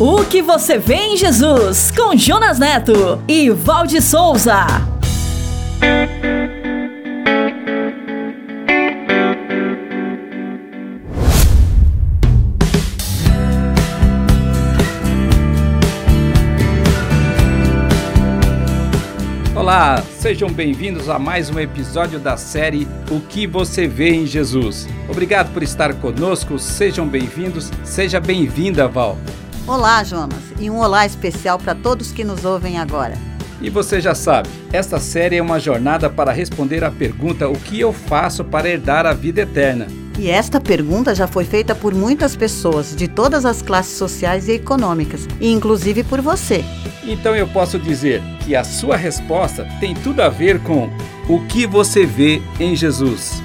O que você vê em Jesus, com Jonas Neto e Valde Souza. Olá, sejam bem-vindos a mais um episódio da série O que você vê em Jesus. Obrigado por estar conosco, sejam bem-vindos, seja bem-vinda, Val. Olá, Jonas, e um olá especial para todos que nos ouvem agora. E você já sabe, esta série é uma jornada para responder à pergunta: o que eu faço para herdar a vida eterna? E esta pergunta já foi feita por muitas pessoas de todas as classes sociais e econômicas, e inclusive por você. Então eu posso dizer que a sua resposta tem tudo a ver com o que você vê em Jesus.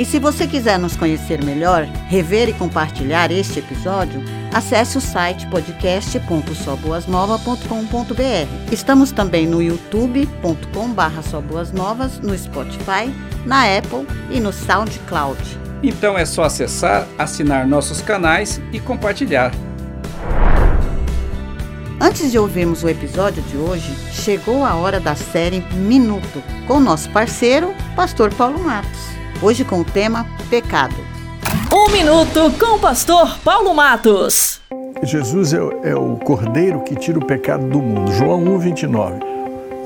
E se você quiser nos conhecer melhor, rever e compartilhar este episódio, acesse o site podcast.soboasnova.com.br. Estamos também no youtube.com/soboasnovas, no Spotify, na Apple e no SoundCloud. Então é só acessar, assinar nossos canais e compartilhar. Antes de ouvirmos o episódio de hoje, chegou a hora da série Minuto, com nosso parceiro, Pastor Paulo Matos. Hoje com o tema Pecado. Um minuto com o pastor Paulo Matos. Jesus é, o- é o cordeiro que tira o pecado do mundo. João 1, 29.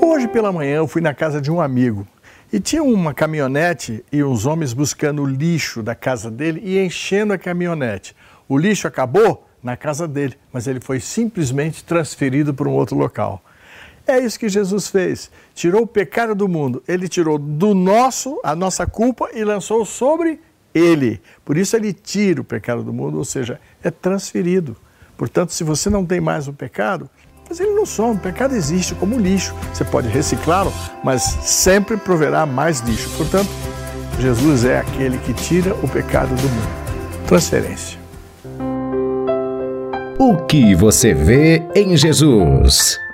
Hoje pela manhã eu fui na casa de um amigo e tinha uma caminhonete e uns homens buscando o lixo da casa dele e enchendo a caminhonete. O lixo acabou na casa dele, mas ele foi simplesmente transferido para um outro local. É isso que Jesus fez. Tirou o pecado do mundo. Ele tirou do nosso, a nossa culpa e lançou sobre ele. Por isso ele tira o pecado do mundo, ou seja, é transferido. Portanto, se você não tem mais o pecado, mas ele não some, o pecado existe como lixo. Você pode reciclá-lo, mas sempre proverá mais lixo. Portanto, Jesus é aquele que tira o pecado do mundo. Transferência. O que você vê em Jesus?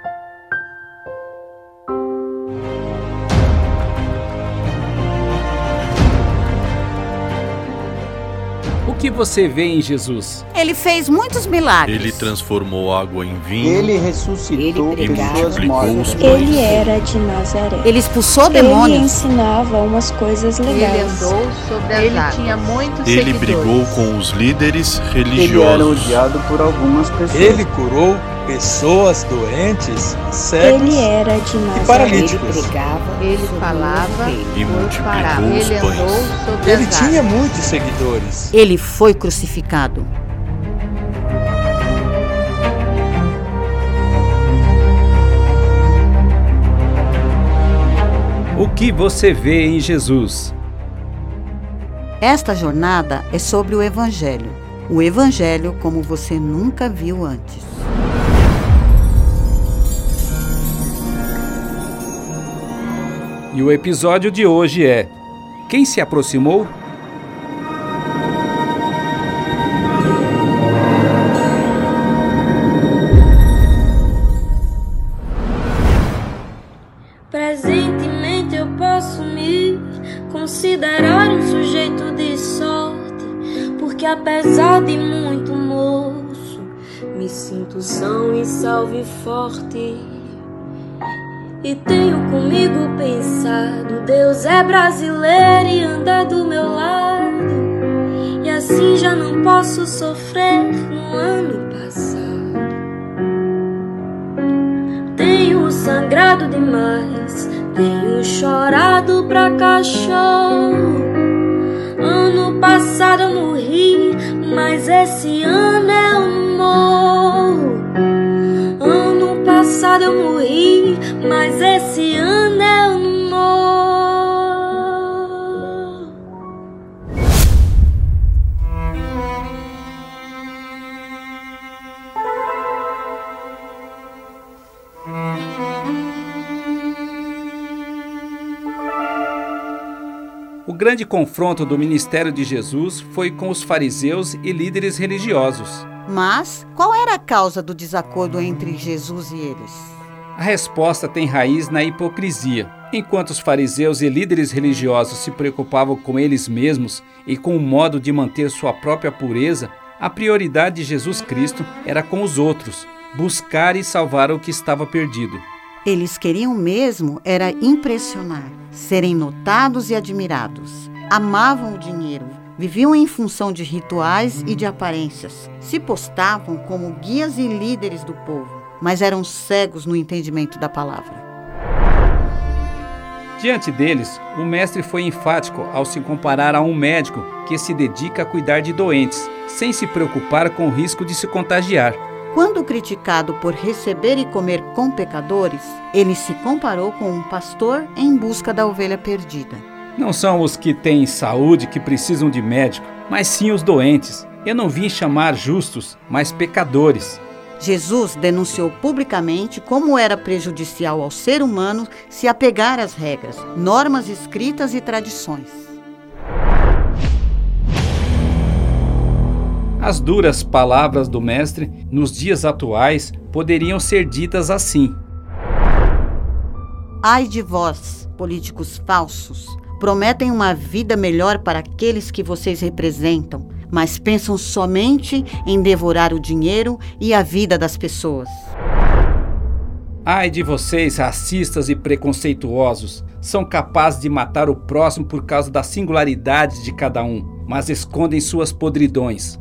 Que você vê em Jesus? Ele fez muitos milagres. Ele transformou água em vinho. Ele ressuscitou Ele pessoas multiplicou mortas. os pães. Ele era de Nazaré. Ele expulsou Ele demônios. ensinava umas coisas Ele legais. andou sobre as Ele águas. tinha muitos Ele seguidores. brigou com os líderes Ele era religiosos. odiado por algumas pessoas. Ele curou pessoas doentes, cegos Ele era de e paralíticos. Ele falava E multiplicou os Ele pães. Ele tinha muitos seguidores. Ele foi crucificado. O que você vê em Jesus? Esta jornada é sobre o Evangelho. O Evangelho como você nunca viu antes. E o episódio de hoje é Quem se aproximou? Presentemente eu posso me considerar um sujeito de sorte, porque apesar de muito moço, me sinto são e salvo e forte. Deus brasileiro e anda do meu lado. E assim já não posso sofrer no ano passado. Tenho sangrado demais, tenho chorado pra cachorro. Ano passado eu morri, mas esse ano eu morro. Ano passado eu morri, mas esse ano O grande confronto do ministério de Jesus foi com os fariseus e líderes religiosos. Mas qual era a causa do desacordo entre Jesus e eles? A resposta tem raiz na hipocrisia. Enquanto os fariseus e líderes religiosos se preocupavam com eles mesmos e com o modo de manter sua própria pureza, A prioridade de Jesus Cristo era com os outros, buscar e salvar o que estava perdido. Eles queriam mesmo era impressionar, serem notados e admirados. Amavam o dinheiro, viviam em função de rituais e de aparências. Se postavam como guias e líderes do povo, mas eram cegos no entendimento da palavra. Diante deles, o mestre foi enfático ao se comparar a um médico que se dedica a cuidar de doentes, sem se preocupar com o risco de se contagiar. Quando criticado por receber e comer com pecadores, ele se comparou com um pastor em busca da ovelha perdida. Não são os que têm saúde que precisam de médico, mas sim os doentes. Eu não vim chamar justos, mas pecadores. Jesus denunciou publicamente como era prejudicial ao ser humano se apegar às regras, normas escritas e tradições. As duras palavras do Mestre, nos dias atuais, poderiam ser ditas assim: Ai de vós, políticos falsos, prometem uma vida melhor para aqueles que vocês representam, mas pensam somente em devorar o dinheiro e a vida das pessoas. Ai de vocês, racistas e preconceituosos, são capazes de matar o próximo por causa da singularidade de cada um, mas escondem suas podridões.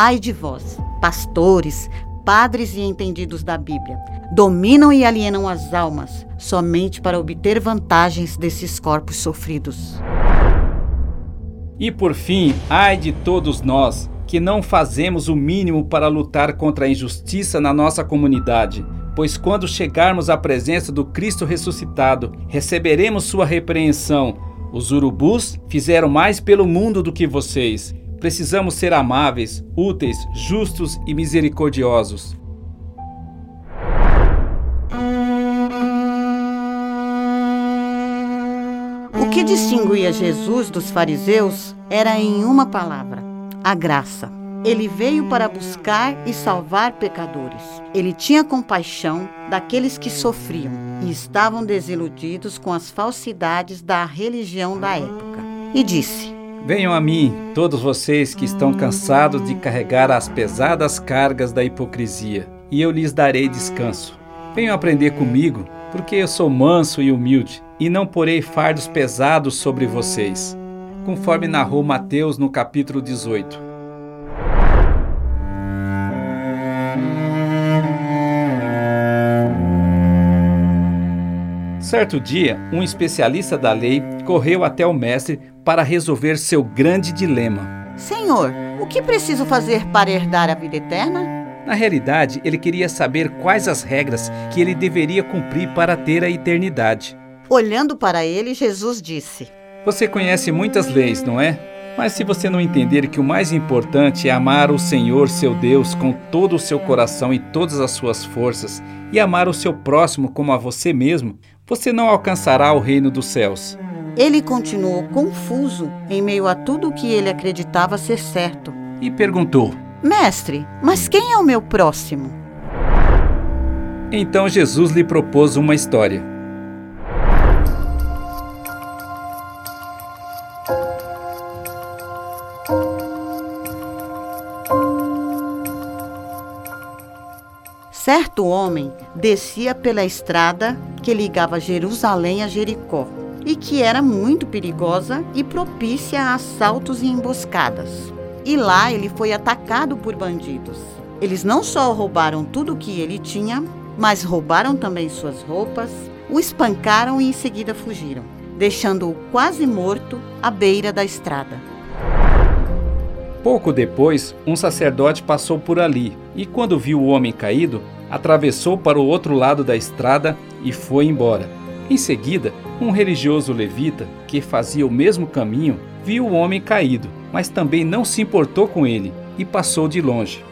Ai de vós, pastores, padres e entendidos da Bíblia, dominam e alienam as almas somente para obter vantagens desses corpos sofridos. E por fim, ai de todos nós que não fazemos o mínimo para lutar contra a injustiça na nossa comunidade, pois quando chegarmos à presença do Cristo ressuscitado, receberemos sua repreensão. Os urubus fizeram mais pelo mundo do que vocês, Precisamos ser amáveis, úteis, justos e misericordiosos. O que distinguia Jesus dos fariseus era em uma palavra: a graça. Ele veio para buscar e salvar pecadores. Ele tinha compaixão daqueles que sofriam e estavam desiludidos com as falsidades da religião da época. E disse: Venham a mim, todos vocês que estão cansados de carregar as pesadas cargas da hipocrisia, e eu lhes darei descanso. Venham aprender comigo, porque eu sou manso e humilde, e não porei fardos pesados sobre vocês. Conforme narrou Mateus no capítulo 18. Certo dia, um especialista da lei correu até o mestre para resolver seu grande dilema. Senhor, o que preciso fazer para herdar a vida eterna? Na realidade, ele queria saber quais as regras que ele deveria cumprir para ter a eternidade. Olhando para ele, Jesus disse: Você conhece muitas leis, não é? Mas se você não entender que o mais importante é amar o Senhor, seu Deus, com todo o seu coração e todas as suas forças, e amar o seu próximo como a você mesmo, você não alcançará o reino dos céus. Ele continuou confuso em meio a tudo o que ele acreditava ser certo. E perguntou: Mestre, mas quem é o meu próximo? Então Jesus lhe propôs uma história. Descia pela estrada que ligava Jerusalém a Jericó e que era muito perigosa e propícia a assaltos e emboscadas. E lá ele foi atacado por bandidos. Eles não só roubaram tudo o que ele tinha, mas roubaram também suas roupas, o espancaram e em seguida fugiram, deixando-o quase morto à beira da estrada. Pouco depois, um sacerdote passou por ali e, quando viu o homem caído, atravessou para o outro lado da estrada e foi embora. Em seguida, um religioso levita, que fazia o mesmo caminho, viu o homem caído, mas também não se importou com ele e passou de longe.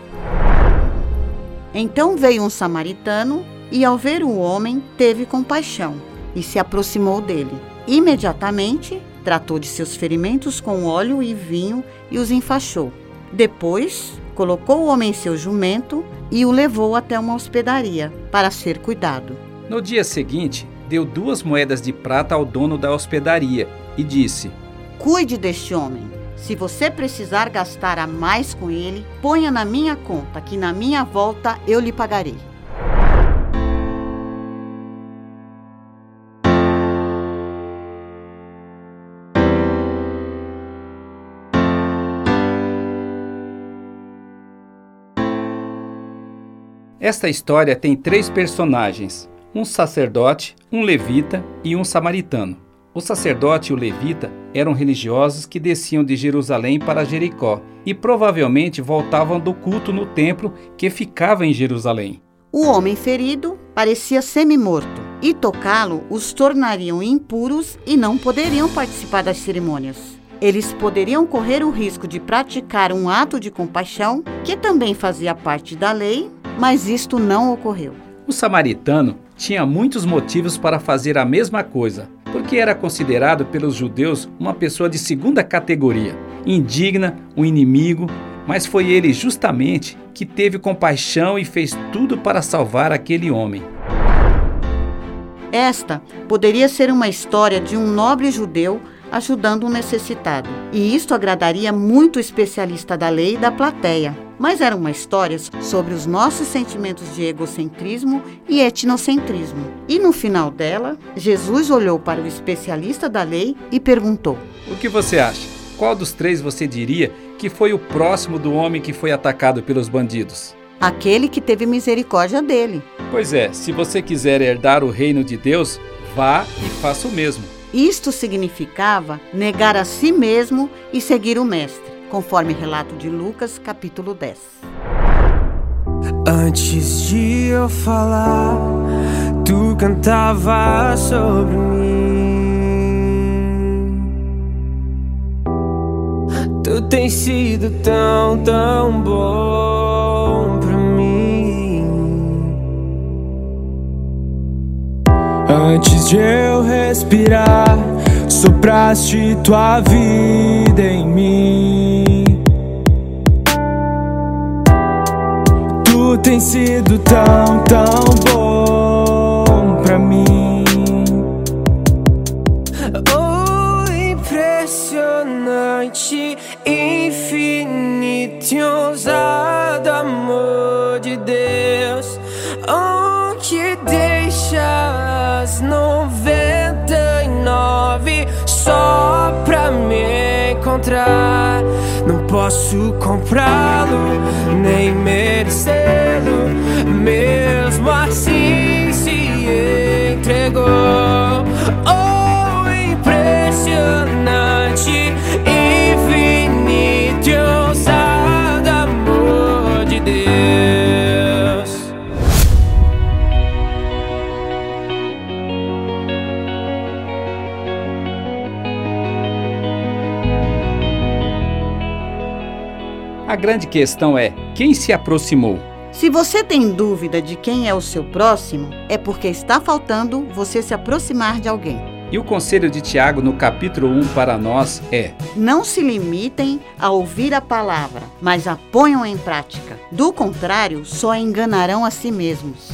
Então veio um samaritano e, ao ver o homem, teve compaixão e se aproximou dele. Imediatamente, tratou de seus ferimentos com óleo e vinho e os enfaixou. Depois, colocou o homem em seu jumento e o levou até uma hospedaria para ser cuidado. No dia seguinte, deu duas moedas de prata ao dono da hospedaria e disse: Cuide deste homem. Se você precisar gastar a mais com ele, ponha na minha conta, que na minha volta eu lhe pagarei. Esta história tem três personagens: um sacerdote, um levita e um samaritano. O sacerdote e o levita eram religiosos que desciam de Jerusalém para Jericó e provavelmente voltavam do culto no templo que ficava em Jerusalém. O homem ferido parecia semi-morto e tocá-lo os tornariam impuros e não poderiam participar das cerimônias. Eles poderiam correr o risco de praticar um ato de compaixão, que também fazia parte da lei, mas isto não ocorreu. O samaritano tinha muitos motivos para fazer a mesma coisa, porque era considerado pelos judeus uma pessoa de segunda categoria, indigna, um inimigo, mas foi ele justamente que teve compaixão e fez tudo para salvar aquele homem. Esta poderia ser uma história de um nobre judeu ajudando um necessitado, e isto agradaria muito o especialista da lei e da plateia. Mas era uma história sobre os nossos sentimentos de egocentrismo e etnocentrismo. E no final dela, Jesus olhou para o especialista da lei e perguntou: O que você acha? Qual dos três você diria que foi o próximo do homem que foi atacado pelos bandidos? Aquele que teve misericórdia dele. Pois é, se você quiser herdar o reino de Deus, vá e faça o mesmo. Isto significava negar a si mesmo e seguir o Mestre, conforme relato de Lucas, capítulo 10. Antes de eu falar, tu cantava sobre mim. Tu tens sido tão, tão bom pra mim. Antes de eu respirar, sopraste tua vida em mim. Tens sido tão, tão bom pra mim. Oh, impressionante, infinito e ousado amor de Deus. Onde deixa as 99 só pra me encontrar? Posso comprá-lo, nem merecê-lo. Mesmo assim se entregou. Oh, impressionante, A grande questão é: quem se aproximou? Se você tem dúvida de quem é o seu próximo, é porque está faltando você se aproximar de alguém. E o conselho de Tiago no capítulo 1 para nós é: Não se limitem a ouvir a palavra, mas a ponham em prática. Do contrário, só enganarão a si mesmos.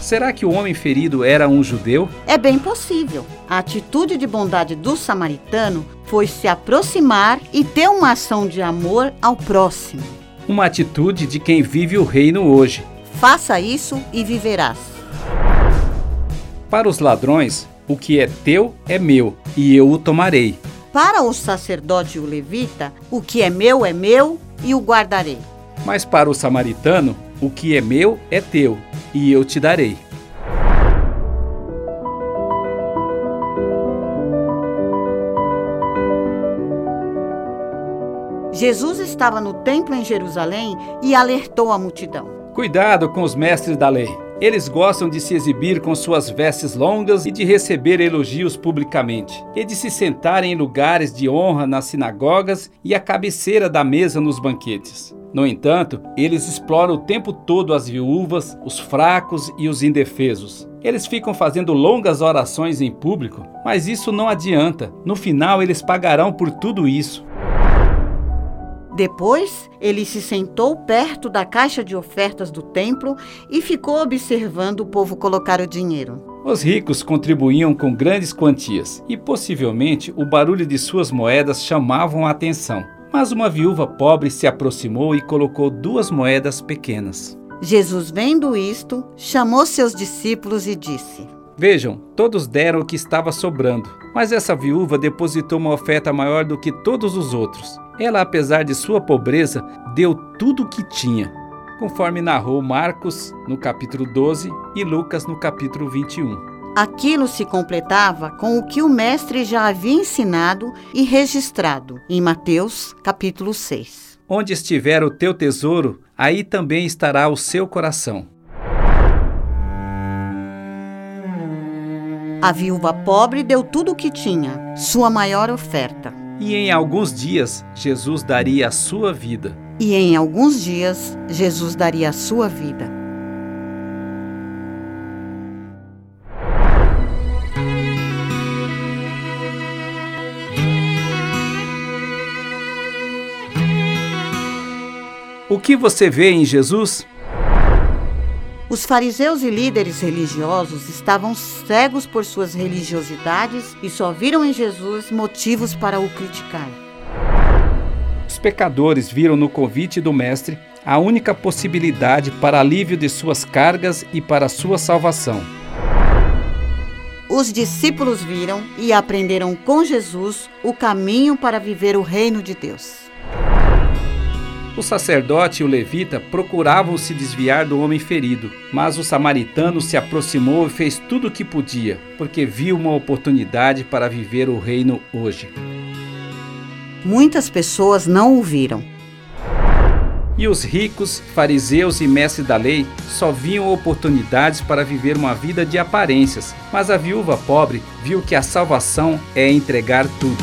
Será que o homem ferido era um judeu? É bem possível. A atitude de bondade do samaritano foi se aproximar e ter uma ação de amor ao próximo. Uma atitude de quem vive o reino hoje. Faça isso e viverás. Para os ladrões, o que é teu é meu, e eu o tomarei. Para o sacerdote e o levita, o que é meu é meu e o guardarei. Mas para o samaritano, o que é meu é teu, e eu te darei. Jesus estava no templo em Jerusalém e alertou a multidão. Cuidado com os mestres da lei. Eles gostam de se exibir com suas vestes longas e de receber elogios publicamente, e de se sentar em lugares de honra nas sinagogas e à cabeceira da mesa nos banquetes. No entanto, eles exploram o tempo todo as viúvas, os fracos e os indefesos. Eles ficam fazendo longas orações em público, mas isso não adianta. No final, eles pagarão por tudo isso. Depois, ele se sentou perto da caixa de ofertas do templo e ficou observando o povo colocar o dinheiro. Os ricos contribuíam com grandes quantias e possivelmente o barulho de suas moedas chamavam a atenção. Mas uma viúva pobre se aproximou e colocou duas moedas pequenas. Jesus, vendo isto, chamou seus discípulos e disse: Vejam, todos deram o que estava sobrando, mas essa viúva depositou uma oferta maior do que todos os outros. Ela, apesar de sua pobreza, deu tudo o que tinha, conforme narrou Marcos no capítulo 12 e Lucas no capítulo 21. Aquilo se completava com o que o mestre já havia ensinado e registrado em Mateus, capítulo 6. Onde estiver o teu tesouro, aí também estará o seu coração. A viúva pobre deu tudo o que tinha, sua maior oferta. E em alguns dias, Jesus daria a sua vida. E em alguns dias, Jesus daria a sua vida. O que você vê em Jesus? Os fariseus e líderes religiosos estavam cegos por suas religiosidades e só viram em Jesus motivos para o criticar. Os pecadores viram no convite do Mestre a única possibilidade para alívio de suas cargas e para sua salvação. Os discípulos viram e aprenderam com Jesus o caminho para viver o reino de Deus. O sacerdote e o levita procuravam se desviar do homem ferido, mas o samaritano se aproximou e fez tudo o que podia, porque viu uma oportunidade para viver o reino hoje. Muitas pessoas não o viram. E os ricos, fariseus e mestres da lei só viam oportunidades para viver uma vida de aparências, mas a viúva pobre viu que a salvação é entregar tudo.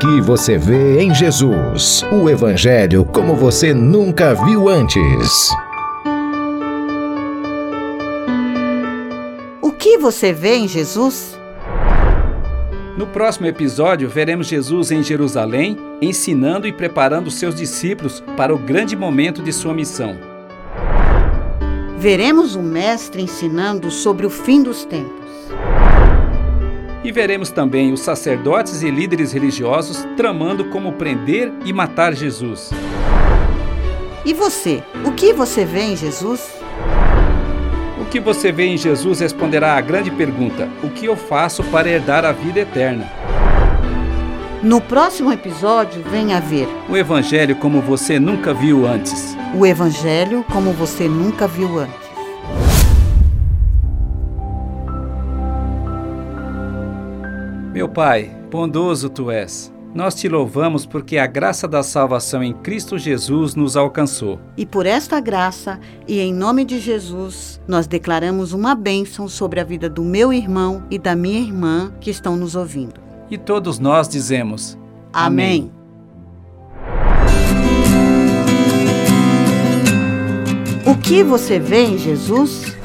O que você vê em Jesus? O Evangelho como você nunca viu antes. O que você vê em Jesus? No próximo episódio, veremos Jesus em Jerusalém, ensinando e preparando seus discípulos para o grande momento de sua missão. Veremos o Mestre ensinando sobre o fim dos tempos. E veremos também os sacerdotes e líderes religiosos tramando como prender e matar Jesus. E você? O que você vê em Jesus? O que você vê em Jesus responderá à grande pergunta: o que eu faço para herdar a vida eterna? No próximo episódio, venha ver O Evangelho como você nunca viu antes. o Evangelho como você nunca viu antes. Meu Pai, bondoso tu és. Nós te louvamos porque a graça da salvação em Cristo Jesus nos alcançou. E por esta graça e em nome de Jesus, nós declaramos uma bênção sobre a vida do meu irmão e da minha irmã que estão nos ouvindo. E todos nós dizemos: Amém. O que você vê em Jesus?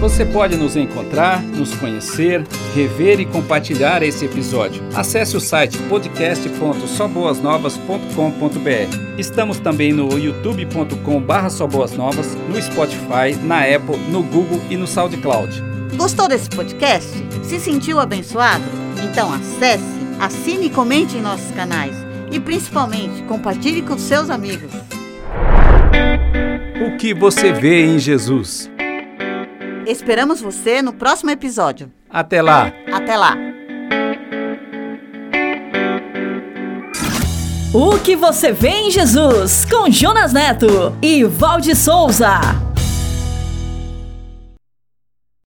Você pode nos encontrar, nos conhecer, rever e compartilhar esse episódio. Acesse o site podcast.soboasnovas.com.br. Estamos também no youtube.com/barra soboasnovas, no Spotify, na Apple, no Google e no SoundCloud. Gostou desse podcast? Se sentiu abençoado? Então acesse, assine e comente em nossos canais. E principalmente, compartilhe com seus amigos. O que você vê em Jesus? Esperamos você no próximo episódio. Até lá! Até lá! O que você vê em Jesus com Jonas Neto e Valde Souza.